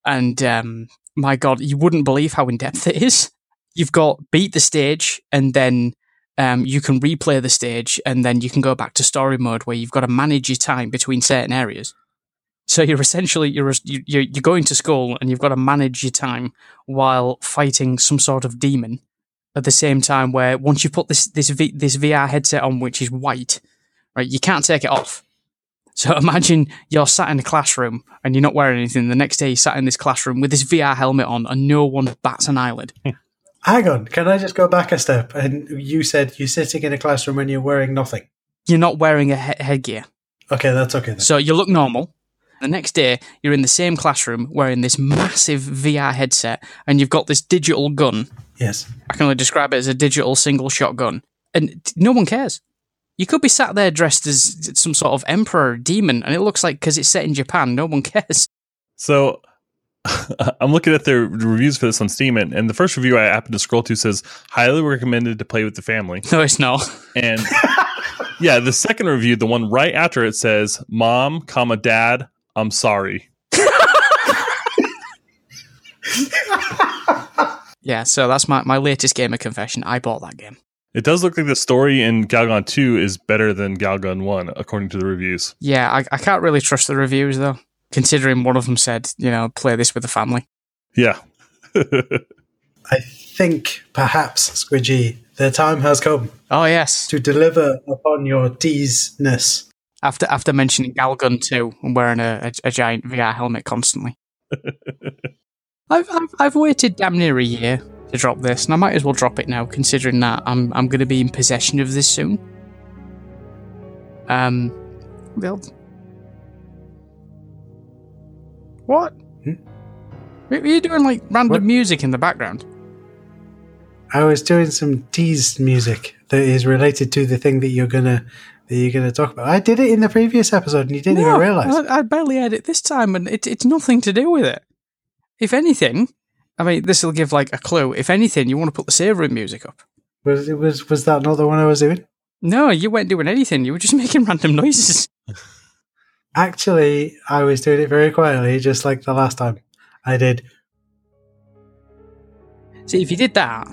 and um, my god, you wouldn't believe how in depth it is. You've got beat the stage and then. Um, you can replay the stage and then you can go back to story mode where you've got to manage your time between certain areas. So you're essentially you're you're you're going to school and you've got to manage your time while fighting some sort of demon at the same time. Where once you put this this v, this VR headset on, which is white, right, you can't take it off. So imagine you're sat in a classroom and you're not wearing anything. The next day, you're sat in this classroom with this VR helmet on, and no one bats an eyelid. Hang on, can I just go back a step? And you said you're sitting in a classroom and you're wearing nothing. You're not wearing a he- headgear, Okay, that's okay then. so you look normal. The next day, you're in the same classroom wearing this massive VR headset, and you've got this digital gun. Yes. I can only describe it as a digital single shot gun, and no one cares. You could be sat there dressed as some sort of emperor demon, and it looks like because it's set in Japan, no one cares. So I'm looking at the reviews for this on Steam, and, and the first review I happened to scroll to says highly recommended to play with the family. No, it's not. And yeah, the second review, the one right after it says, "Mom, comma Dad, I'm sorry." Yeah, so that's my, my latest gamer confession. I bought that game. It does look like the story in Galgun 2 is better than Galgun 1, according to the reviews. Yeah, I, I can't really trust the reviews though, considering one of them said, you know, play this with the family. Yeah. I think perhaps, Squidgy, the time has come Oh yes. to deliver upon your teaseness. After after mentioning Galgun 2 and wearing a, a, a giant VR helmet constantly. I've, I've I've waited damn near a year to drop this, and I might as well drop it now, considering that I'm I'm going to be in possession of this soon. Um, well, what? Hmm? Are you doing like random What? music in the background? I was doing some tease music that is related to the thing that you're gonna that you're gonna talk about. I did it in the previous episode, and you didn't even realize. I, I barely had it this time, and it, it's nothing to do with it. If anything, I mean, this will give like a clue. If anything, you want to put the save room music up. Was it was was that not the one I was doing? No, you weren't doing anything. You were just making random noises. Actually, I was doing it very quietly, just like the last time. I did. See, if you did that,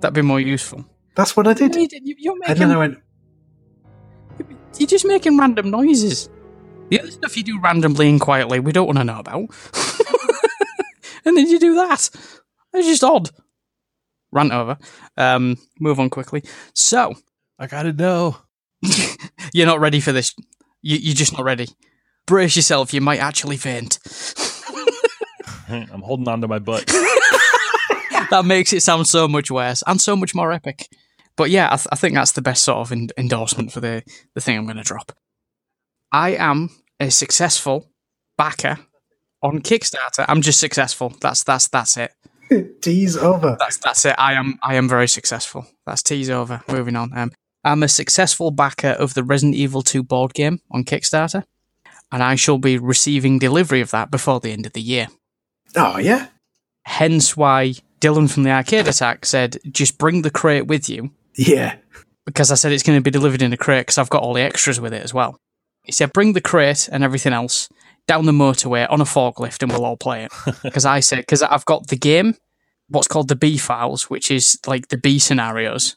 that'd be more useful. That's what I did. You did- you- You're And then I went, you're just making random noises. The other stuff you do randomly and quietly, we don't want to know about. and then you do that. It's just odd. Rant over. Um, move on quickly. So, I gotta know. You're not ready for this. You, you're just not ready. Brace yourself. You might actually faint. I'm holding on to my butt. that makes it sound so much worse and so much more epic. But yeah, I, th- I think that's the best sort of en- endorsement for the, the thing I'm going to drop. I am a successful backer on Kickstarter. I'm just successful. That's that's that's it. tease over. That's that's it. I am I am very successful. That's tease over. Moving on. Um, I'm a successful backer of the Resident Evil 2 board game on Kickstarter, and I shall be receiving delivery of that before the end of the year. Oh yeah. Hence why Dylan from the Arcade Attack said, "Just bring the crate with you," Yeah. because I said it's going to be delivered in a crate because I've got all the extras with it as well. He said, "Bring the crate and everything else down the motorway on a forklift, and we'll all play it." Because I said, because I've got the game, what's called the B files, which is like the B scenarios.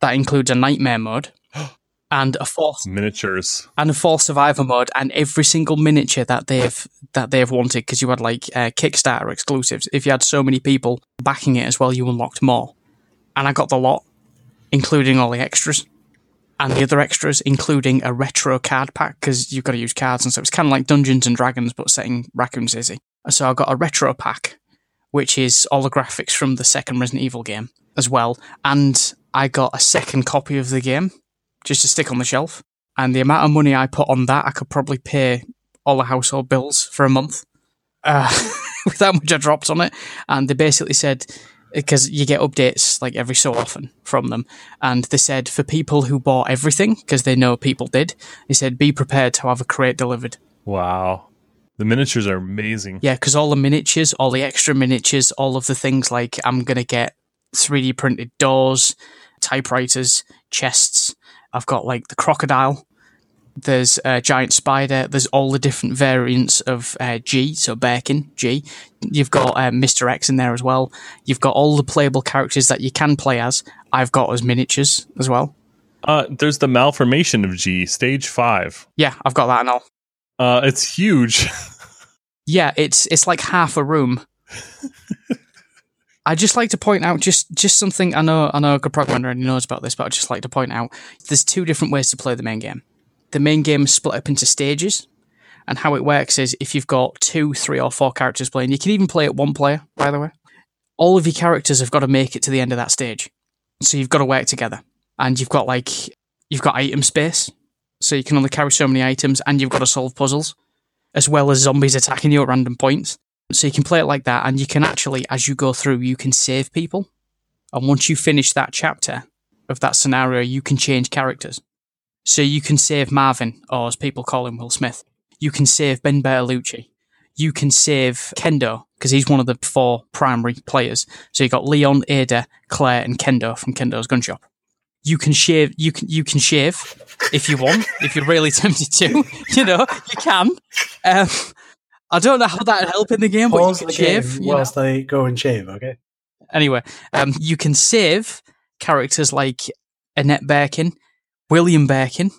That includes a nightmare mode and a fourth Miniatures. and a full survivor mode and every single miniature that they've that they've wanted because you had like uh, Kickstarter exclusives. If you had so many people backing it as well, you unlocked more. And I got the lot, including all the extras and the other extras, including a retro card pack because you've got to use cards and so it's kind of like Dungeons and Dragons but setting Raccoon City. So I got a retro pack, which is all the graphics from the second Resident Evil game as well, and I got a second copy of the game just to stick on the shelf. And the amount of money I put on that, I could probably pay all the household bills for a month uh, with how much I dropped on it. And they basically said, because you get updates like every so often from them, and they said for people who bought everything, because they know people did, they said be prepared to have a crate delivered. Wow. The miniatures are amazing. Yeah, because all the miniatures, all the extra miniatures, all of the things like I'm going to get 3D printed doors, typewriters, chests. I've got like the crocodile. There's a giant spider. There's all the different variants of uh, G, so Birkin, G. You've got uh, Mr. X in there as well. You've got all the playable characters that you can play as. I've got as miniatures as well. Uh, there's the malformation of G, stage five. Yeah, I've got that and all. Uh, it's huge. Yeah, it's it's like half a room. I'd just like to point out just just something I know I know Gaprog already knows about this, but I'd just like to point out there's two different ways to play the main game. The main game is split up into stages. And how it works is if you've got two, three, or four characters playing, you can even play it one player, by the way. All of your characters have got to make it to the end of that stage. So you've got to work together. And you've got like, you've got item space. So you can only carry so many items and you've got to solve puzzles, as well as zombies attacking you at random points. So you can play it like that. And you can actually, as you go through, you can save people. And once you finish that chapter of that scenario, you can change characters. So you can save Marvin, or as people call him, Will Smith. You can save Ben Bertolucci. You can save Kendo, because he's one of the four primary players. So you've got Leon, Ada, Claire, and Kendo from Kendo's Gun Shop. You can shave. You can you can shave if you want. if you're really tempted to, you know you can. Um, I don't know how that help in the game, but Pause you the can shave. you know. whilst I go and shave, okay? Anyway, um, you can save characters like Annette Birkin, William Birkin,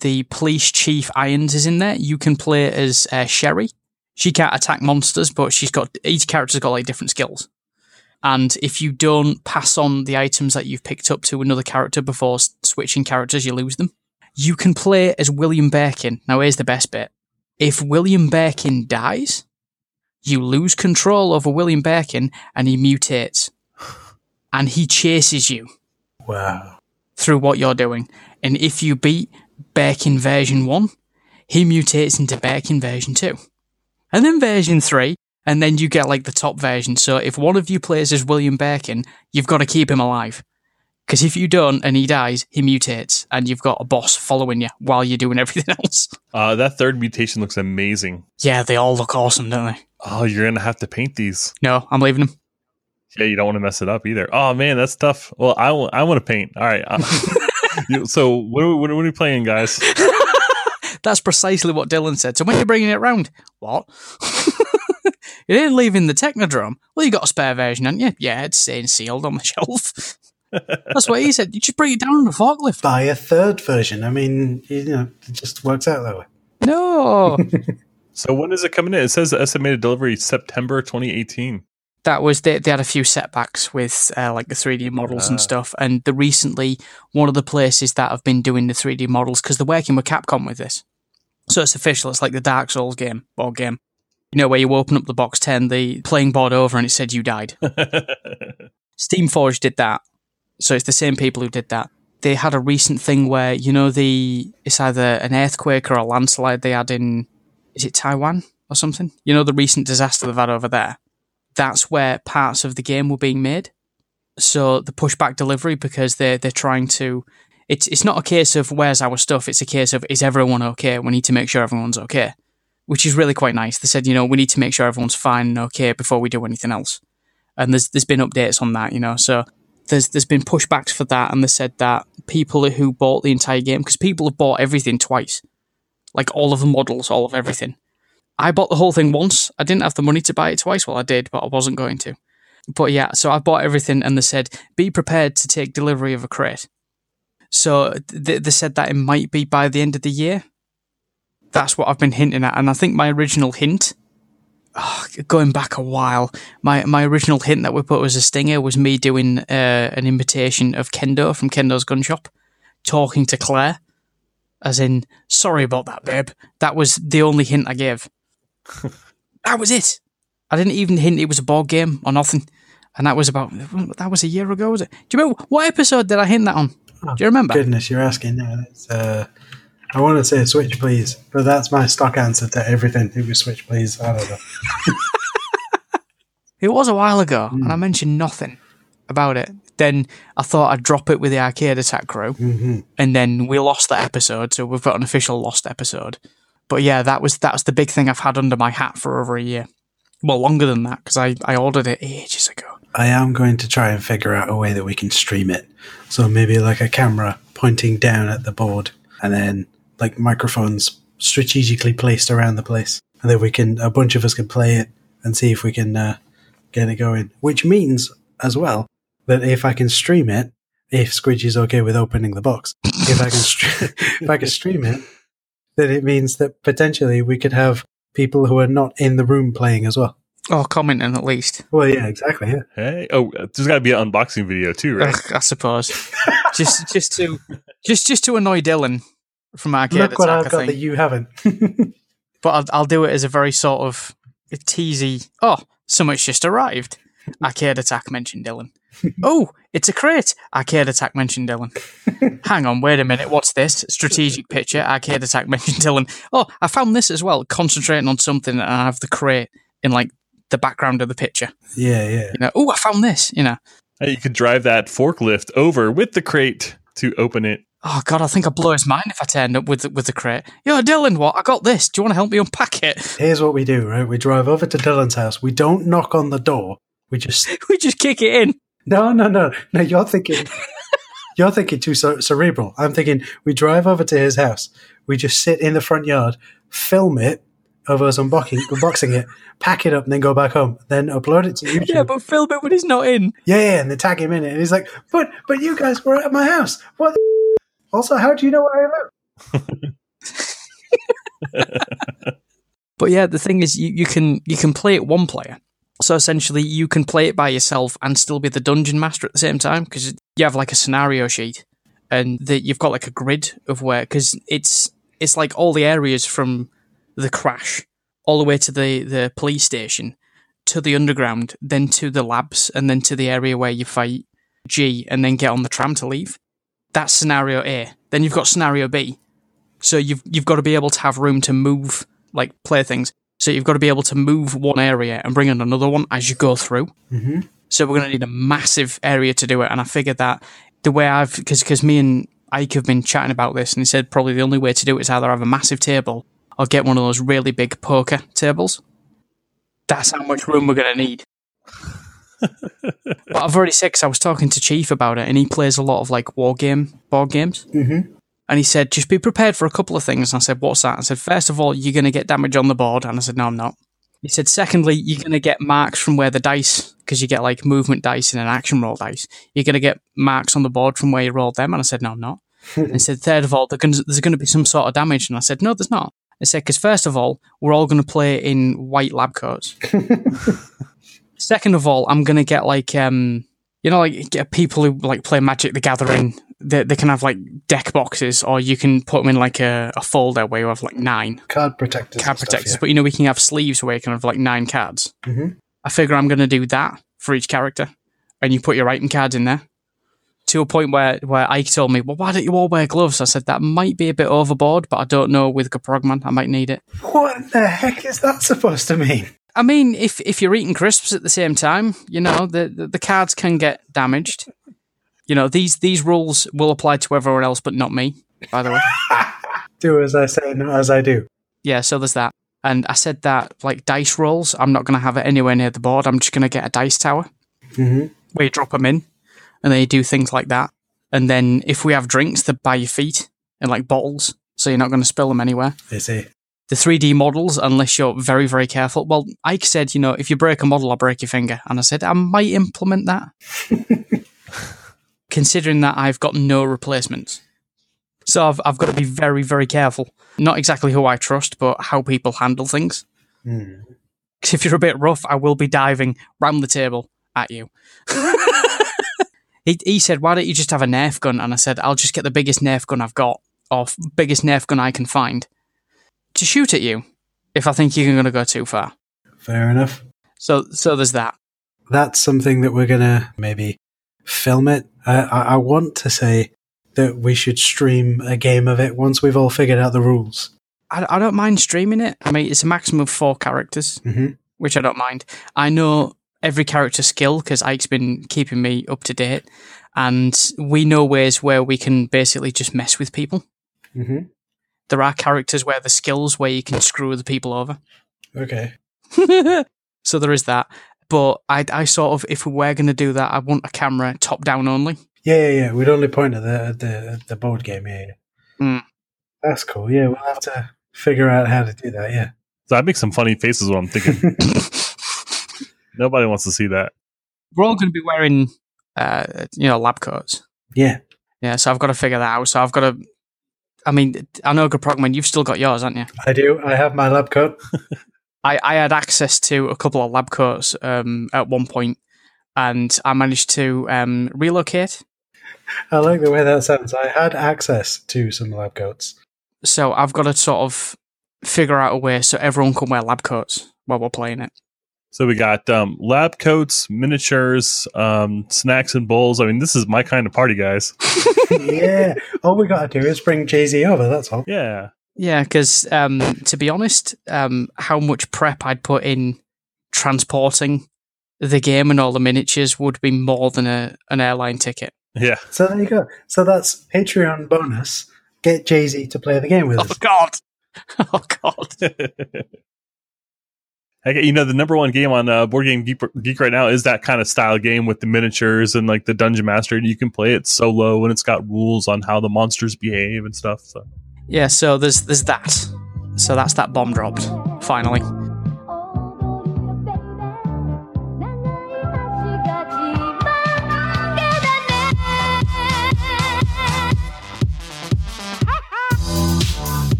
the police chief Irons is in there. You can play as uh, Sherry. She can't attack monsters, but she's got each character's got like different skills. And if you don't pass on the items that you've picked up to another character before switching characters, you lose them. You can play as William Birkin. Now, here's the best bit. If William Birkin dies, you lose control over William Birkin and he mutates. And he chases you Wow. through what you're doing. And if you beat Birkin version 1, he mutates into Birkin version 2. And then version 3, and then you get like the top version. So if one of you plays as William Birkin, you've got to keep him alive. Because if you don't and he dies, he mutates, and you've got a boss following you while you're doing everything else. Uh, that third mutation looks amazing. Yeah, they all look awesome, don't they? Oh, you're gonna have to paint these. No, I'm leaving them. Yeah, you don't want to mess it up either. Oh man, that's tough. Well, I want I want to paint. All right. you- so when are, we, what are we playing, guys? That's precisely what Dylan said. So when are you're bringing it round, what? you didn't leave in the Technodrome. Well, you got a spare version, haven't you? Yeah, it's saying sealed on the shelf. That's what he said. You just bring it down on the forklift. Buy a third version. I mean, you know, it just works out that way. No, So when is it coming in? It says estimated delivery September 2018. That was they. They had a few setbacks with uh, like the 3D models and Ah. stuff. And the recently one of the places that have been doing the 3D models because they're working with Capcom with this. So it's official. It's like the Dark Souls game, board game. You know where you open up the box ten, the playing board over, and it said you died. Steam Forge did that. So it's the same people who did that. They had a recent thing where, you know, the it's either an earthquake or a landslide they had in is it Taiwan or something? You know the recent disaster they've had over there? That's where parts of the game were being made. So the pushback delivery because they're they're trying to it's it's not a case of where's our stuff, it's a case of is everyone okay? We need to make sure everyone's okay. Which is really quite nice. They said, you know, we need to make sure everyone's fine and okay before we do anything else and there's there's been updates on that, you know. So there's there's been pushbacks for that, and they said that people who bought the entire game because people have bought everything twice, like all of the models, all of everything. I bought the whole thing once. I didn't have the money to buy it twice. Well, I did, but I wasn't going to. But yeah, so I bought everything, and they said be prepared to take delivery of a crate. So they, they said that it might be by the end of the year. That's what I've been hinting at, and I think my original hint going back a while, my my original hint that we put as a stinger was me doing uh, an imitation of Kendo from Kendo's Gun Shop, talking to Claire, as in, "Sorry about that, babe." That was the only hint I gave. That was it. I didn't even hint it was a board game or nothing, and that was about that was a year ago. Was it? Do you remember what episode did I hint that on? Do you remember? Goodness, you're asking now. It's, uh, I want to say Switch, please, but that's my stock answer to everything. It was Switch, please. I don't know. It was a while ago, and I mentioned nothing about it. Then I thought I'd drop it with the Arcade Attack crew, hmm and then we lost that episode, so we've got an official lost episode. But yeah, that was that's the big thing I've had under my hat for over a year. Well, longer than that because I, I ordered it ages ago. I am going to try and figure out a way that we can stream it. So maybe like a camera pointing down at the board, and then like microphones strategically placed around the place, and then we can a bunch of us can play it and see if we can uh, get it going. Which means as well that if I can stream it, if Squidgy's okay with opening the box, if I can stre- if I can stream it, then it means that potentially we could have people who are not in the room playing as well. Oh, commenting at least. Well, yeah, exactly. Yeah. Hey, oh, there's got to be an unboxing video too, right? Ugh, I suppose. just just to just just to annoy Dylan, from Arcade Look what Attack. I've I got think. that you haven't. but I'll, I'll do it as a very sort of teasy. Oh, so much just arrived. Arcade Attack mentioned Dylan. Oh, it's a crate. Arcade Attack mentioned Dylan. Hang on, wait a minute. What's this? Strategic picture. Arcade Attack mentioned Dylan. Oh, I found this as well. Concentrating on something, and I have the crate in like the background of the picture. yeah, yeah. You know, oh, I found this. You know, Hey, you could drive that forklift over with the crate to open it. oh god, I think I'd blow his mind if I turned up with the, with the crate. Yo, Dylan, what? I got this. Do you want to help me unpack it? Here's what we do, right? We drive over to Dylan's house. We don't knock on the door. We just we just kick it in. No, no, no, no. You're thinking, you're thinking too cer- cerebral. I'm thinking we drive over to his house. We just sit in the front yard, film it of us unboxing, unboxing it, pack it up, and then go back home. Then upload it to YouTube. Yeah, but film it when he's not in. Yeah, yeah, and they tag him in it, and he's like, "But, but you guys were at my house. What? the Also, how do you know where I live?" At?" But yeah, the thing is, you, you can you can play it one player. So essentially, you can play it by yourself and still be the dungeon master at the same time because you have like a scenario sheet, and the, you've got like a grid of where because it's it's like all the areas from the crash all the way to the the police station, to the underground, then to the labs, and then to the area where you fight G, and then get on the tram to leave. That's scenario A. Then you've got scenario B. So you've you've got to be able to have room to move like play things. So you've got to be able to move one area and bring in another one as you go through. Mm-hmm. So we're going to need a massive area to do it. And I figured that the way I've because because me and Ike have been chatting about this, and he said probably the only way to do it is either have a massive table or get one of those really big poker tables. That's how much room we're going to need. but I've already said because I was talking to Chief about it, and he plays a lot of like war game board games. Mm-hmm. And he said, just be prepared for a couple of things. And I said, what's that? I said, first of all, you're going to get damage on the board. And I said, no, I'm not. He said, secondly, you're going to get marks from where the dice, because you get like movement dice and an action roll dice. You're going to get marks on the board from where you rolled them. And I said, no, I'm not. and he said, third of all, there's going to be some sort of damage. And I said, no, there's not. I said, because first of all, we're all going to play in white lab coats. Second of all, I'm going to get like, um, you know, like get people who like play Magic the Gathering. They, they can have like deck boxes, or you can put them in like a, a folder where you have like nine Card protectors. card stuff, protectors. But you know, we can have sleeves where you can have like nine cards. Mhm. I figure I'm going to do that for each character, and you put your item cards in there. To a point where, where Ike told me, well, why don't you all wear gloves? I said, that might be a bit overboard, but I don't know with Gaprogman. I might need it. What the heck is that supposed to mean? I mean, if if you're eating crisps at the same time, you know the the, the cards can get damaged. You know these these rules will apply to everyone else, but not me. By the way, Do as I say, not as I do. yeah. So there's that. And I said that like dice rolls, I'm not going to have it anywhere near the board. I'm just going to get a dice tower Mm-hmm. where you drop them in, and then you do things like that. And then if we have drinks, they're by your feet in like bottles, so you're not going to spill them anywhere. I see. the 3D models unless you're very, very careful. Well, Ike said, you know, if you break a model, I'll break your finger. And I said, I might implement that. Considering that I've got no replacements. So I've, I've got to be very, very careful. Not exactly who I trust, but how people handle things. Hmm. 'Cause if you're a bit rough, I will be diving round the table at you. he, he said, why don't you just have a Nerf gun? And I said, I'll just get the biggest Nerf gun I've got, or f- biggest Nerf gun I can find, to shoot at you if I think you're going to go too far. Fair enough. So, so there's that. That's something that we're gonna maybe film it. I, I, want to say that we should stream a game of it once we've all figured out the rules. I, I don't mind streaming it. I mean, it's a maximum of four characters, Mm-hmm. which I don't mind. I know every character skill because Ike's been keeping me up to date, and we know ways where we can basically just mess with people. Mm-hmm. There are characters where the skills where you can screw the people over. Okay. so there is that. But I, I sort of, if we were going to do that, I want a camera top down only. Yeah, yeah, yeah. We'd only point at the at the at the board game. Yeah, yeah. Mm. That's cool. Yeah, we'll have to figure out how to do that. Yeah. So I make some funny faces when I'm thinking. Nobody wants to see that. We're all going to be wearing, uh, you know, lab coats. Yeah. Yeah, so I've got to figure that out. So I've got to. I mean, I know, Gaprogman, you've still got yours, haven't you? I do. I have my lab coat. I, I had access to a couple of lab coats um, at one point, and I managed to um, relocate. I like the way that sounds. I had access to some lab coats. So I've got to sort of figure out a way so everyone can wear lab coats while we're playing it. So we got um, lab coats, miniatures, um, snacks and bowls. I mean, this is my kind of party, guys. yeah. All we got to do is bring Jay Z over. That's all. Yeah. Yeah, because um, to be honest, um, how much prep I'd put in transporting the game and all the miniatures would be more than a, an airline ticket. Yeah. So there you go. So that's Patreon bonus. Get Jay Z to play the game with Oh us. God! Oh God! Okay, you know the number one game on uh, Board Game Geek, Geek right now is that kind of style game with the miniatures and like the dungeon master. And you can play it solo and it's got rules on how the monsters behave and stuff. So Yeah, so there's there's that. So that's that bomb dropped finally.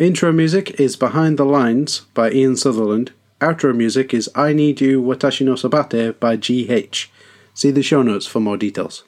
Intro music is Behind the Lines by Ian Sutherland. Outro music is I Need You Watashi no Sabate by GH. See the show notes for more details.